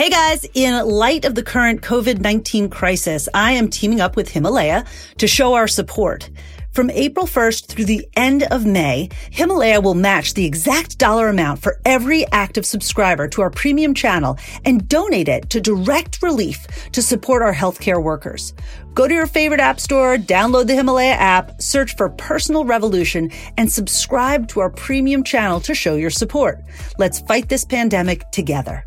Hey guys, in light of the current COVID-19 crisis, I am teaming up with Himalaya to show our support. From April 1st through the end of May, Himalaya will match the exact dollar amount for every active subscriber to our premium channel and donate it to direct relief to support our healthcare workers. Go to your favorite app store, download the Himalaya app, search for Personal Revolution, and subscribe to our premium channel to show your support. Let's fight this pandemic together.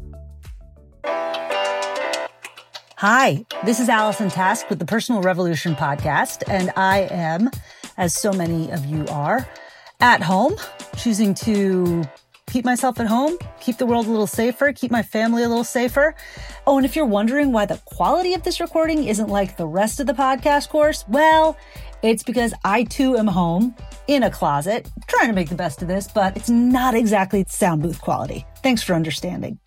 Hi, this is Allison Task with the Personal Revolution podcast, and I am, as so many of you are, at home, choosing to keep myself at home, keep the world a little safer, keep my family a little safer. Oh, and if you're wondering why the quality of this recording isn't like the rest of the podcast course, well, it's because I too am home in a closet, trying to make the best of this, but it's not exactly sound booth quality. Thanks for understanding.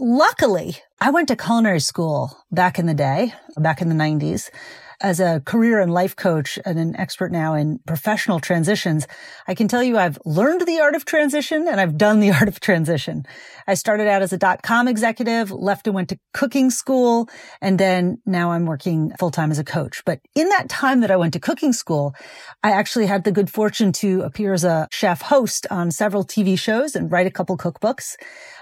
Luckily, I went to culinary school back in the day, back in the 90s. As a career and life coach and an expert now in professional transitions, I can tell you I've learned the art of transition and I've done the art of transition. I started out as a dot com executive, left and went to cooking school, and then now I'm working full time as a coach. But in that time that I went to cooking school, I actually had the good fortune to appear as a chef host on several TV shows and write a couple cookbooks.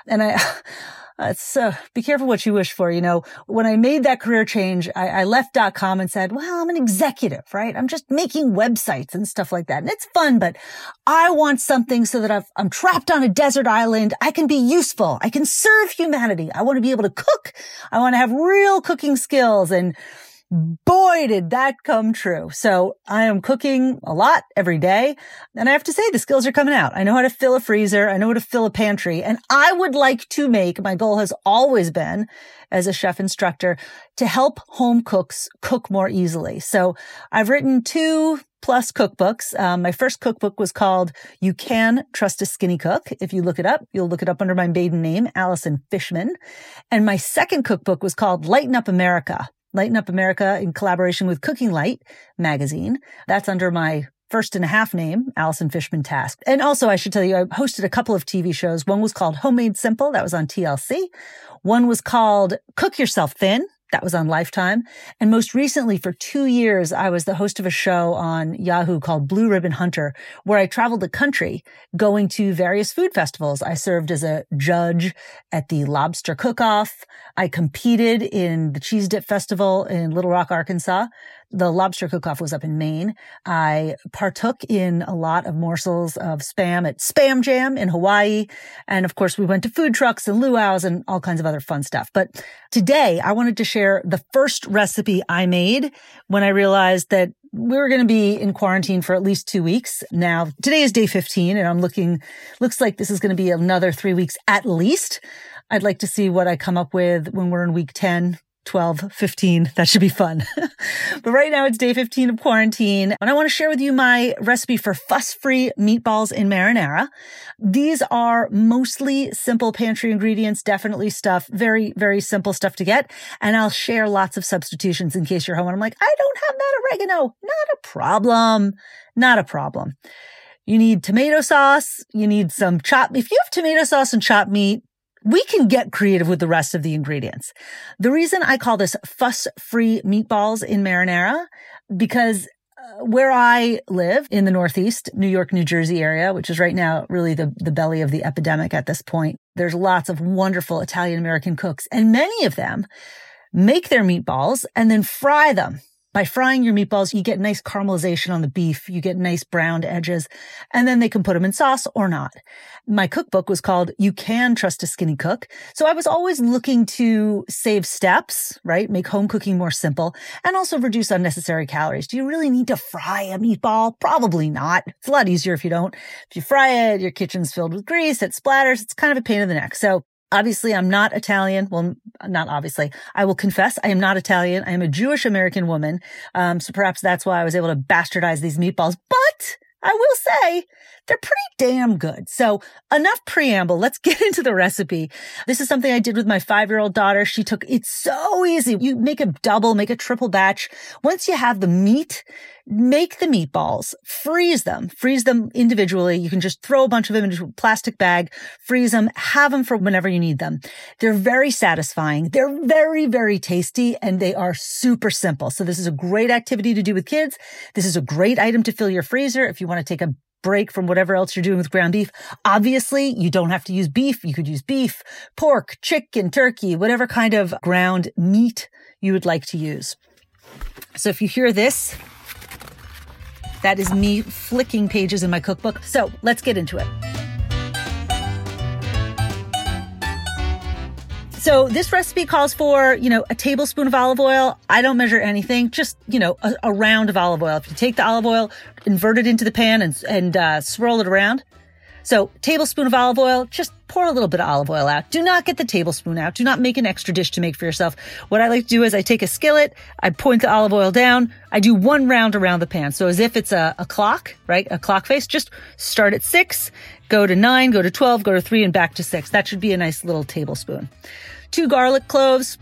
And I, uh, so be careful what you wish for. You know, when I made that career change, I, I left .com and said, well, I'm an executive, right? I'm just making websites and stuff like that. And it's fun, but I want something so that i am trapped on a desert island. I can be useful. I can serve humanity. I want to be able to cook. I want to have real cooking skills and boy, did that come true. So I am cooking a lot every day. And I have to say the skills are coming out. I know how to fill a freezer. I know how to fill a pantry. And I would like to make, my goal has always been as a chef instructor to help home cooks cook more easily. So I've written two plus cookbooks. Um, my first cookbook was called You Can Trust a Skinny Cook. If you look it up, you'll look it up under my maiden name, Allison Fishman. And my second cookbook was called Lighten Up America. Lighten Up America in collaboration with Cooking Light magazine. That's under my first and a half name, Allison Fishman Task. And also, I should tell you, I hosted a couple of TV shows. One was called Homemade Simple. That was on TLC. One was called Cook Yourself Thin. That was on Lifetime. And most recently, for two years, I was the host of a show on Yahoo called Blue Ribbon Hunter, where I traveled the country going to various food festivals. I served as a judge at the Lobster Cook-Off. I competed in the Cheese Dip Festival in Little Rock, Arkansas the lobster cook-off was up in Maine. I partook in a lot of morsels of spam at Spam Jam in Hawaii. And of course, we went to food trucks and luau's and all kinds of other fun stuff. But today I wanted to share the first recipe I made when I realized that we were going to be in quarantine for at least two weeks. Now, today is day 15 and I'm looking, looks like this is going to be another three weeks at least. I'd like to see what I come up with when we're in week 10, 12, 15. That should be fun. but right now it's day 15 of quarantine. And I want to share with you my recipe for fuss-free meatballs in marinara. These are mostly simple pantry ingredients, definitely stuff, very, very simple stuff to get. And I'll share lots of substitutions in case you're home and I'm like, I don't have that oregano. Not a problem. Not a problem. You need tomato sauce. You need some chopped. If you have tomato sauce and chopped meat, we can get creative with the rest of the ingredients. The reason I call this fuss free meatballs in marinara, because uh, where I live in the Northeast, New York, New Jersey area, which is right now really the, the belly of the epidemic at this point, there's lots of wonderful Italian American cooks and many of them make their meatballs and then fry them by frying your meatballs, you get nice caramelization on the beef. You get nice browned edges and then they can put them in sauce or not. My cookbook was called You Can Trust a Skinny Cook. So I was always looking to save steps, right? Make home cooking more simple and also reduce unnecessary calories. Do you really need to fry a meatball? Probably not. It's a lot easier if you don't. If you fry it, your kitchen's filled with grease, it splatters. It's kind of a pain in the neck. So Obviously, I'm not Italian. Well, not obviously. I will confess I am not Italian. I am a Jewish American woman. Um, so perhaps that's why I was able to bastardize these meatballs. But I will say they're pretty damn good. So enough preamble. Let's get into the recipe. This is something I did with my five year old daughter. She took, it's so easy. You make a double, make a triple batch. Once you have the meat, make the meatballs, freeze them, freeze them individually. You can just throw a bunch of them into a plastic bag, freeze them, have them for whenever you need them. They're very satisfying. They're very, very tasty and they are super simple. So this is a great activity to do with kids. This is a great item to fill your freezer if you want to take a break from whatever else you're doing with ground beef. Obviously, you don't have to use beef. You could use beef, pork, chicken, turkey, whatever kind of ground meat you would like to use. So if you hear this, that is me flicking pages in my cookbook. So let's get into it. So this recipe calls for, you know, a tablespoon of olive oil. I don't measure anything, just, you know, a, a round of olive oil. If you take the olive oil, invert it into the pan and, and uh, swirl it around. So tablespoon of olive oil, just pour a little bit of olive oil out. Do not get the tablespoon out. Do not make an extra dish to make for yourself. What I like to do is I take a skillet, I point the olive oil down, I do one round around the pan. So as if it's a, a clock, right? A clock face, just start at six, go to nine, go to 12, go to three and back to six. That should be a nice little tablespoon two garlic cloves,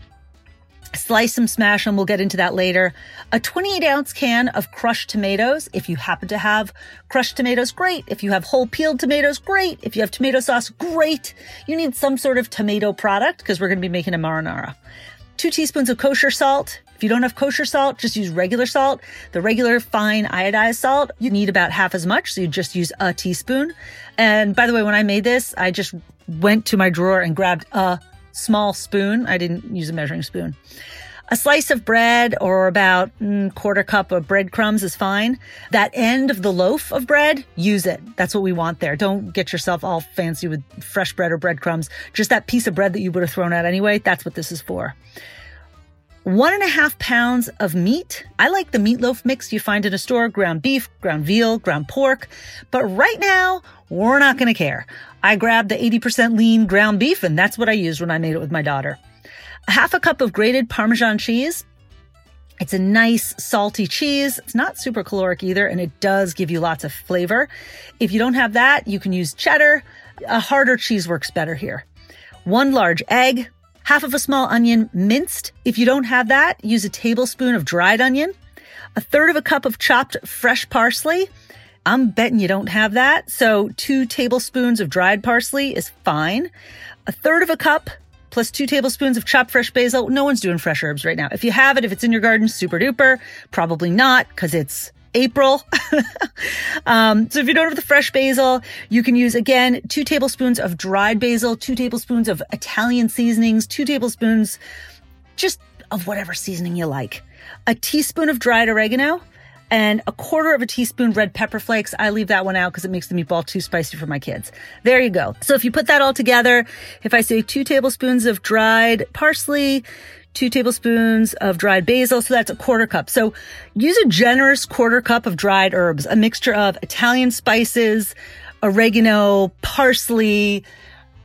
Slice them, smash them. We'll get into that later. A 28 ounce can of crushed tomatoes. If you happen to have crushed tomatoes, great. If you have whole peeled tomatoes, great. If you have tomato sauce, great. You need some sort of tomato product because we're going to be making a marinara. Two teaspoons of kosher salt. If you don't have kosher salt, just use regular salt. The regular fine iodized salt, you need about half as much. So you just use a teaspoon. And by the way, when I made this, I just went to my drawer and grabbed a small spoon. I didn't use a measuring spoon. A slice of bread or about mm, quarter cup of breadcrumbs is fine. That end of the loaf of bread, use it. That's what we want there. Don't get yourself all fancy with fresh bread or breadcrumbs. Just that piece of bread that you would have thrown out anyway. That's what this is for. One and a half pounds of meat. I like the meatloaf mix you find in a store, ground beef, ground veal, ground pork. But right now, we're not going to care. I grabbed the 80% lean ground beef and that's what I used when I made it with my daughter. A half a cup of grated Parmesan cheese. It's a nice salty cheese. It's not super caloric either, and it does give you lots of flavor. If you don't have that, you can use cheddar. A harder cheese works better here. One large egg, half of a small onion minced. If you don't have that, use a tablespoon of dried onion, a third of a cup of chopped fresh parsley, I'm betting you don't have that. So two tablespoons of dried parsley is fine. A third of a cup plus two tablespoons of chopped fresh basil. No one's doing fresh herbs right now. If you have it, if it's in your garden, super duper. Probably not because it's April. um, so if you don't have the fresh basil, you can use again two tablespoons of dried basil, two tablespoons of Italian seasonings, two tablespoons just of whatever seasoning you like, a teaspoon of dried oregano, and a quarter of a teaspoon red pepper flakes. I leave that one out because it makes the meatball too spicy for my kids. There you go. So if you put that all together, if I say two tablespoons of dried parsley, two tablespoons of dried basil. So that's a quarter cup. So use a generous quarter cup of dried herbs, a mixture of Italian spices, oregano, parsley,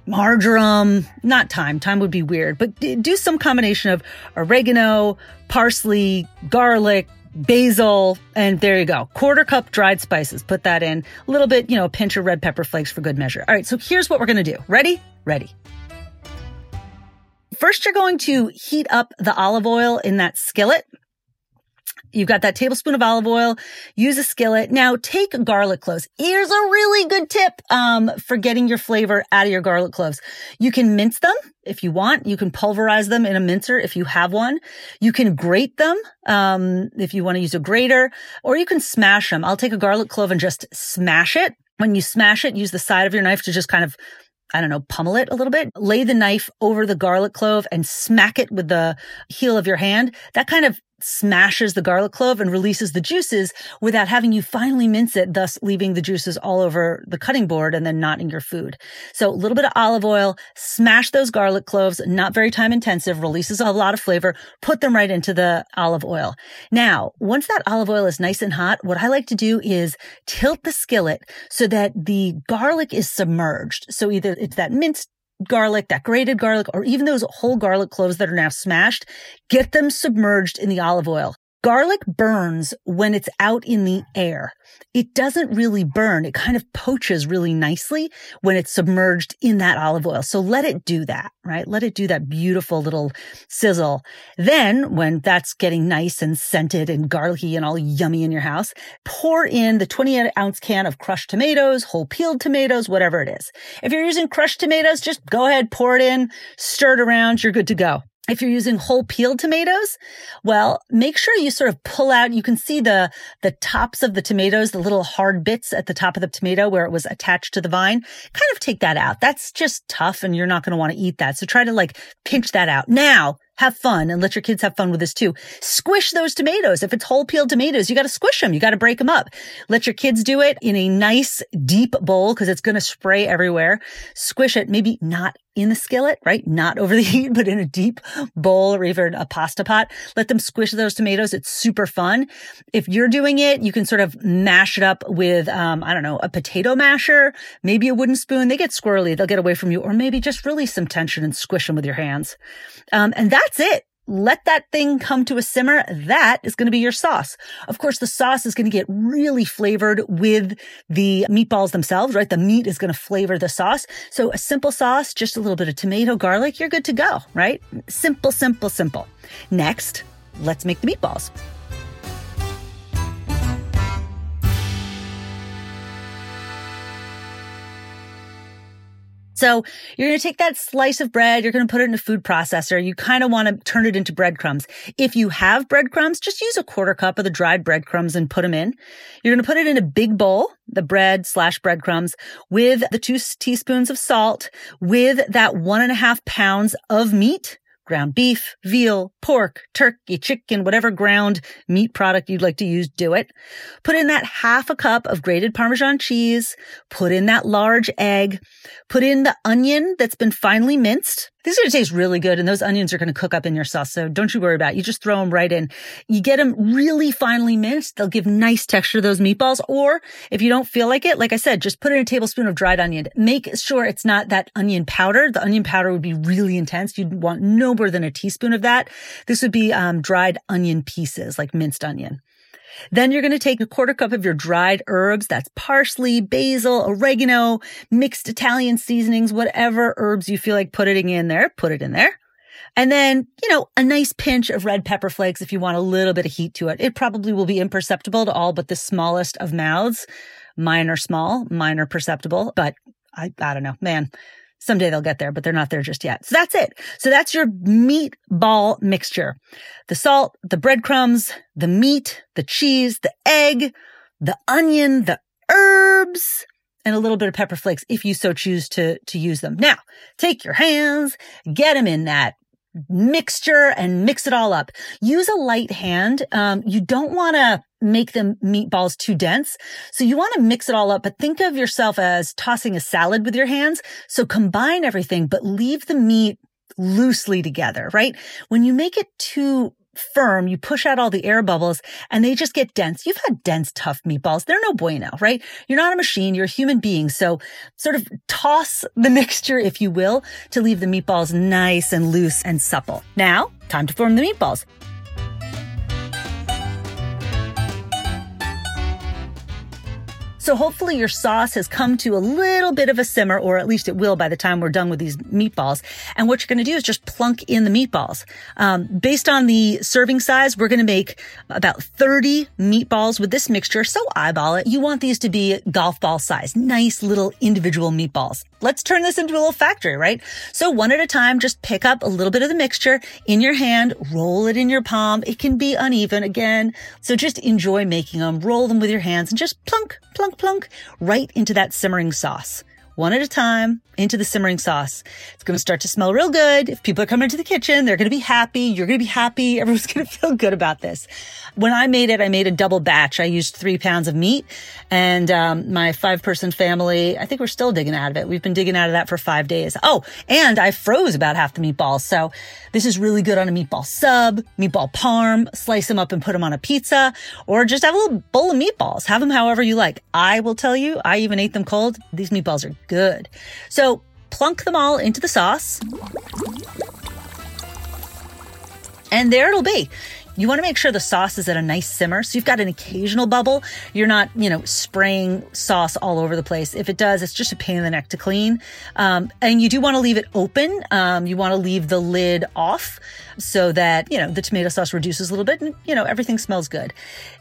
marjoram, not thyme. Thyme would be weird, but do some combination of oregano, parsley, garlic, basil, and there you go. Quarter cup dried spices. Put that in. A little bit, you know, a pinch of red pepper flakes for good measure. All right, so here's what we're going to do. Ready? Ready. First, you're going to heat up the olive oil in that skillet. You've got that tablespoon of olive oil. Use a skillet. Now take garlic cloves. Here's a really good tip um, for getting your flavor out of your garlic cloves. You can mince them if you want. You can pulverize them in a mincer if you have one. You can grate them um, if you want to use a grater, or you can smash them. I'll take a garlic clove and just smash it. When you smash it, use the side of your knife to just kind of I don't know, pummel it a little bit, lay the knife over the garlic clove and smack it with the heel of your hand. That kind of smashes the garlic clove and releases the juices without having you finally mince it, thus leaving the juices all over the cutting board and then not in your food. So a little bit of olive oil, smash those garlic cloves, not very time intensive, releases a lot of flavor, put them right into the olive oil. Now, once that olive oil is nice and hot, what I like to do is tilt the skillet so that the garlic is submerged. So either it's that minced garlic, that grated garlic, or even those whole garlic cloves that are now smashed, get them submerged in the olive oil. Garlic burns when it's out in the air. It doesn't really burn. It kind of poaches really nicely when it's submerged in that olive oil. So let it do that, right? Let it do that beautiful little sizzle. Then when that's getting nice and scented and garlicky and all yummy in your house, pour in the 28 ounce can of crushed tomatoes, whole peeled tomatoes, whatever it is. If you're using crushed tomatoes, just go ahead, pour it in, stir it around. You're good to go. If you're using whole peeled tomatoes, well, make sure you sort of pull out, you can see the, the tops of the tomatoes, the little hard bits at the top of the tomato where it was attached to the vine. Kind of take that out. That's just tough and you're not going to want to eat that. So try to like pinch that out. Now, have fun and let your kids have fun with this too. Squish those tomatoes. If it's whole peeled tomatoes, you got to squish them. You got to break them up. Let your kids do it in a nice deep bowl because it's going to spray everywhere. Squish it, maybe not in the skillet, right? Not over the heat, but in a deep bowl or even a pasta pot. Let them squish those tomatoes. It's super fun. If you're doing it, you can sort of mash it up with, um, I don't know, a potato masher, maybe a wooden spoon. They get squirrely. They'll get away from you or maybe just release some tension and squish them with your hands. Um, and that that's it. Let that thing come to a simmer. That is going to be your sauce. Of course, the sauce is going to get really flavored with the meatballs themselves, right? The meat is going to flavor the sauce. So a simple sauce, just a little bit of tomato, garlic, you're good to go, right? Simple, simple, simple. Next, let's make the meatballs. So you're going to take that slice of bread, you're going to put it in a food processor. You kind of want to turn it into breadcrumbs. If you have breadcrumbs, just use a quarter cup of the dried breadcrumbs and put them in. You're going to put it in a big bowl, the bread slash breadcrumbs with the two teaspoons of salt, with that one and a half pounds of meat ground beef, veal, pork, turkey, chicken, whatever ground meat product you'd like to use, do it. Put in that half a cup of grated Parmesan cheese. Put in that large egg. Put in the onion that's been finely minced. This is going to taste really good and those onions are going to cook up in your sauce. So don't you worry about it. You just throw them right in. You get them really finely minced. They'll give nice texture to those meatballs. Or if you don't feel like it, like I said, just put in a tablespoon of dried onion. Make sure it's not that onion powder. The onion powder would be really intense. You'd want no more than a teaspoon of that. This would be um, dried onion pieces, like minced onion. Then you're going to take a quarter cup of your dried herbs. That's parsley, basil, oregano, mixed Italian seasonings, whatever herbs you feel like putting in there, put it in there. And then, you know, a nice pinch of red pepper flakes if you want a little bit of heat to it. It probably will be imperceptible to all but the smallest of mouths. Mine are small, mine are perceptible, but I, I don't know, man. Someday they'll get there, but they're not there just yet. So that's it. So that's your meatball mixture. The salt, the breadcrumbs, the meat, the cheese, the egg, the onion, the herbs, and a little bit of pepper flakes if you so choose to, to use them. Now, take your hands, get them in that mixture and mix it all up. Use a light hand. Um, you don't want to make the meatballs too dense. So you want to mix it all up, but think of yourself as tossing a salad with your hands. So combine everything, but leave the meat loosely together, right? When you make it too firm, you push out all the air bubbles and they just get dense. You've had dense, tough meatballs. They're no bueno, right? You're not a machine. You're a human being. So sort of toss the mixture, if you will, to leave the meatballs nice and loose and supple. Now, time to form the meatballs. So hopefully your sauce has come to a little bit of a simmer, or at least it will by the time we're done with these meatballs. And what you're going to do is just plunk in the meatballs. Um, based on the serving size, we're going to make about 30 meatballs with this mixture. So eyeball it. You want these to be golf ball size, nice little individual meatballs. Let's turn this into a little factory, right? So one at a time, just pick up a little bit of the mixture in your hand, roll it in your palm. It can be uneven again. So just enjoy making them, roll them with your hands and just plunk, plunk, plunk, right into that simmering sauce. One at a time into the simmering sauce. It's going to start to smell real good. If people are coming into the kitchen, they're going to be happy. You're going to be happy. Everyone's going to feel good about this. When I made it, I made a double batch. I used three pounds of meat and um, my five person family, I think we're still digging out of it. We've been digging out of that for five days. Oh, and I froze about half the meatballs. So this is really good on a meatball sub, meatball parm, slice them up and put them on a pizza or just have a little bowl of meatballs. Have them however you like. I will tell you, I even ate them cold. These meatballs are good. So plunk them all into the sauce. And there it'll be You want to make sure the sauce is at a nice simmer. So you've got an occasional bubble. You're not, you know, spraying sauce all over the place. If it does, it's just a pain in the neck to clean. Um, and you do want to leave it open. Um, you want to leave the lid off so that, you know, the tomato sauce reduces a little bit and, you know, everything smells good.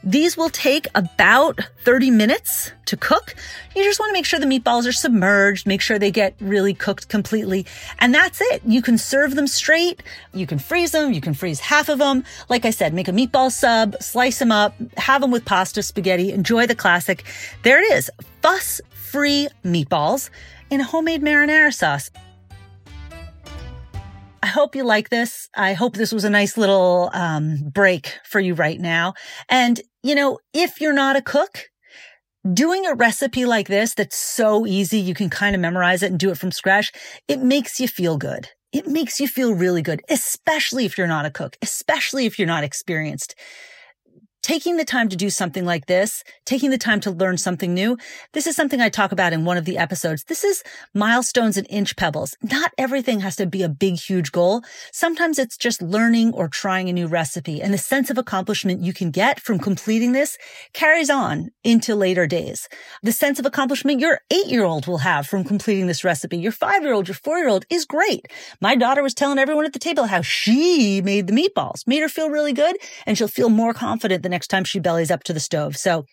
These will take about 30 minutes to cook. You just want to make sure the meatballs are submerged, make sure they get really cooked completely. And that's it. You can serve them straight. You can freeze them. You can freeze half of them. Like I said, make a meatball sub, slice them up, have them with pasta, spaghetti, enjoy the classic. There it is. Fuss free meatballs in homemade marinara sauce. I hope you like this. I hope this was a nice little um, break for you right now. And, you know, if you're not a cook, doing a recipe like this that's so easy, you can kind of memorize it and do it from scratch. It makes you feel good. It makes you feel really good, especially if you're not a cook, especially if you're not experienced taking the time to do something like this, taking the time to learn something new. This is something I talk about in one of the episodes. This is milestones and inch pebbles. Not everything has to be a big, huge goal. Sometimes it's just learning or trying a new recipe and the sense of accomplishment you can get from completing this carries on into later days. The sense of accomplishment your eight year old will have from completing this recipe. Your five year old, your four year old is great. My daughter was telling everyone at the table how she made the meatballs, made her feel really good and she'll feel more confident the next time she bellies up to the stove. So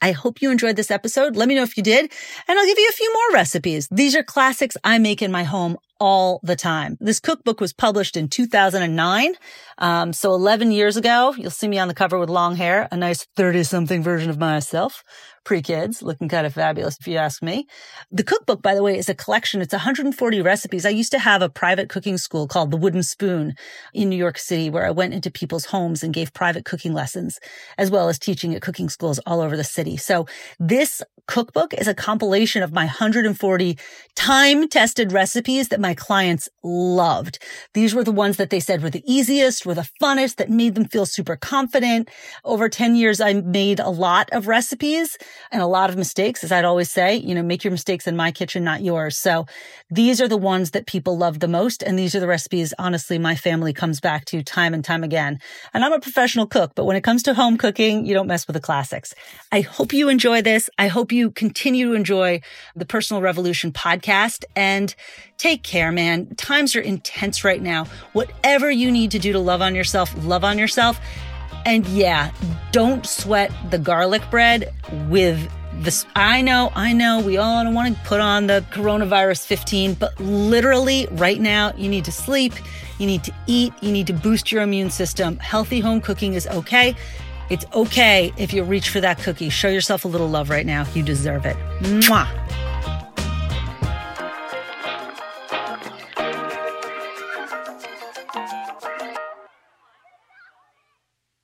I hope you enjoyed this episode. Let me know if you did, and I'll give you a few more recipes. These are classics I make in my home all the time. This cookbook was published in 2009. Um, so 11 years ago, you'll see me on the cover with long hair, a nice 30 something version of myself pre-kids, looking kind of fabulous if you ask me. The cookbook, by the way, is a collection. It's 140 recipes. I used to have a private cooking school called the Wooden Spoon in New York City where I went into people's homes and gave private cooking lessons as well as teaching at cooking schools all over the city. So this cookbook is a compilation of my 140 time tested recipes that my clients loved. These were the ones that they said were the easiest, were the funnest, that made them feel super confident. Over 10 years, I made a lot of recipes and a lot of mistakes. As I'd always say, you know, make your mistakes in my kitchen, not yours. So these are the ones that people love the most. And these are the recipes, honestly, my family comes back to time and time again. And I'm a professional cook, but when it comes to home cooking, you don't mess with the classics. I hope you enjoy this. I hope you continue to enjoy the Personal Revolution podcast and take care, man. Times are intense right now. Whatever you need to do to love on yourself, love on yourself. And yeah, don't sweat the garlic bread with this. I know, I know, we all don't want to put on the coronavirus 15, but literally right now, you need to sleep, you need to eat, you need to boost your immune system. Healthy home cooking is okay. It's okay if you reach for that cookie. Show yourself a little love right now. You deserve it. Mwah.